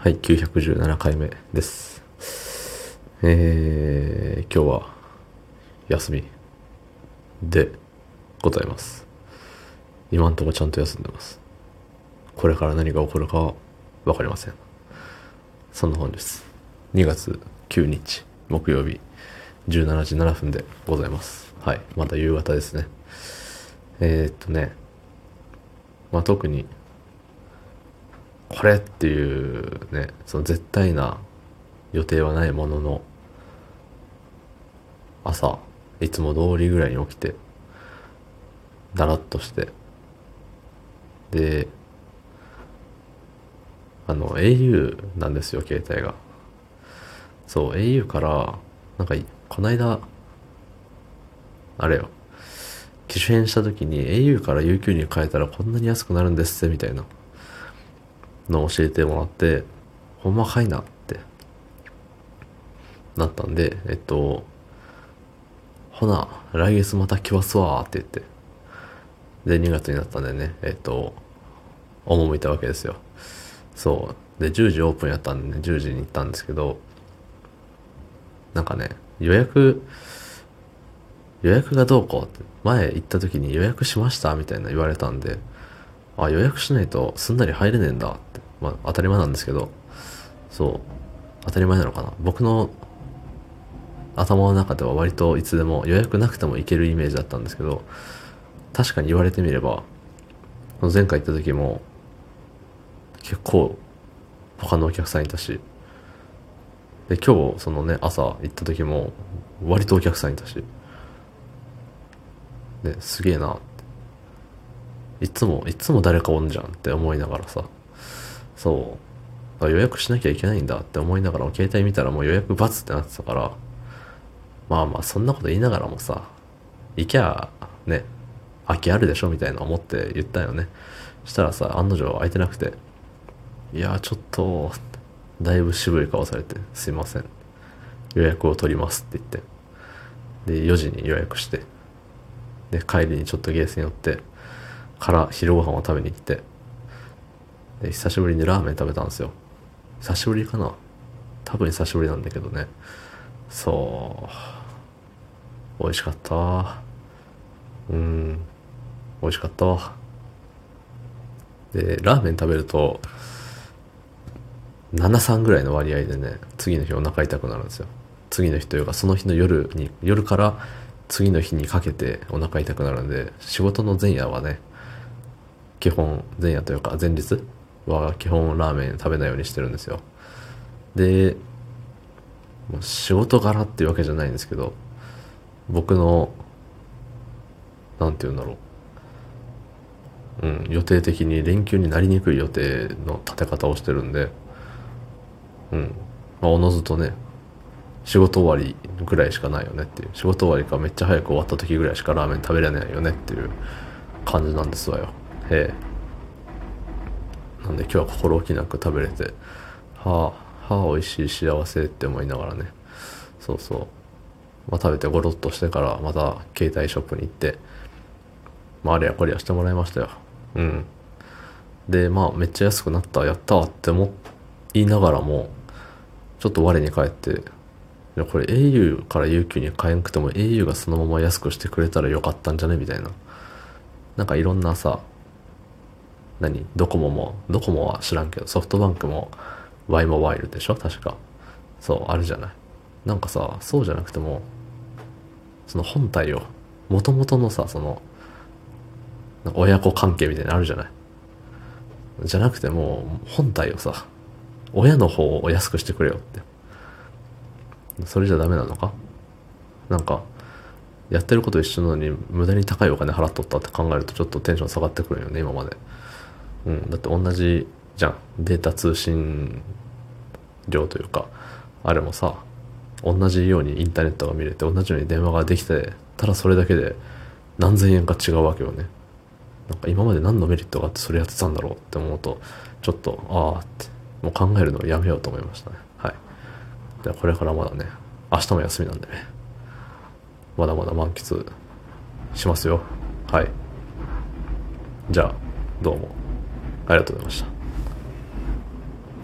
はい、917回目です。えー、今日は休みでございます。今んとこちゃんと休んでます。これから何が起こるかはわかりません。そんな本です。2月9日木曜日17時7分でございます。はい、まだ夕方ですね。えー、っとね、まあ特にこれっていうね、その絶対な予定はないものの、朝、いつも通りぐらいに起きて、だらっとして、で、あの、au なんですよ、携帯が。そう、au から、なんか、こないだ、あれよ、機種変した時に au から UQ に変えたらこんなに安くなるんですって、みたいな。のを教えてもらって、ほんまかいなって、なったんで、えっと、ほな、来月また来ますわって言って、で、2月になったんでね、えっと、赴いたわけですよ。そう。で、10時オープンやったんで、ね、10時に行ったんですけど、なんかね、予約、予約がどうこうって、前行った時に予約しましたみたいな言われたんで、あ、予約しないとすんなり入れねえんだっ。まあ、当たり前なんですけど、そう。当たり前なのかな。僕の頭の中では割といつでも予約なくても行けるイメージだったんですけど、確かに言われてみれば、前回行った時も、結構他のお客さんいたし、で、今日そのね、朝行った時も割とお客さんいたし、で、すげえなって。いつも、いつも誰かおんじゃんって思いながらさ、そう、予約しなきゃいけないんだって思いながらも携帯見たらもう予約バツってなってたから、まあまあそんなこと言いながらもさ、行きゃね、空きあるでしょみたいな思って言ったよね。したらさ、案の定空いてなくて、いやちょっと、だいぶ渋い顔されて、すいません。予約を取りますって言って。で、4時に予約して。で、帰りにちょっとゲーセン寄って、から昼ご飯を食べに行って、で、久しぶりにラーメン食べたんですよ。久しぶりかな多分久しぶりなんだけどね。そう。美味しかった。うん。美味しかった。で、ラーメン食べると、7、3ぐらいの割合でね、次の日お腹痛くなるんですよ。次の日というか、その日の夜に、夜から次の日にかけてお腹痛くなるんで、仕事の前夜はね、基本、前夜というか前日は基本ラーメン食べないようにしてるんですよ。で、もう仕事柄っていうわけじゃないんですけど、僕の、なんて言うんだろう。うん、予定的に連休になりにくい予定の立て方をしてるんで、うん。まあ、おのずとね、仕事終わりぐらいしかないよねっていう。仕事終わりかめっちゃ早く終わった時ぐらいしかラーメン食べれないよねっていう感じなんですわよ。ええ。なんで今日は心置きなく食べれて、はあ、はあ、美味しい幸せって思いながらね。そうそう。まあ食べてゴロッとしてからまた携帯ショップに行って、まああれやこれやしてもらいましたよ。うん。で、まあめっちゃ安くなった、やったわって思いながらも、ちょっと我に返って、これ au から UQ に変えんくても au がそのまま安くしてくれたらよかったんじゃね？みたいな。なんかいろんなさ、何？ドコモも、ドコモは知らんけど、ソフトバンクも Y モバイルでしょ？確か。そう、あるじゃない。なんかさ、そうじゃなくても、その本体を、元々のさ、その、親子関係みたいなのあるじゃない？じゃなくても、本体をさ、親の方をお安くしてくれよって。それじゃダメなのか？なんか、やってること一緒なのに無駄に高いお金払っとったって考えるとちょっとテンション下がってくるよね、今まで。うん、だって同じじゃん。データ通信量というか、あれもさ、同じようにインターネットが見れて、同じように電話ができて、ただそれだけで何千円か違うわけよね。なんか今まで何のメリットがあってそれやってたんだろうって思うと、ちょっと、ああって、もう考えるのをやめようと思いましたね。はい。でこれからまだね、明日も休みなんでね、まだまだ満喫しますよ。はい。じゃあ、どうもありがとうございました。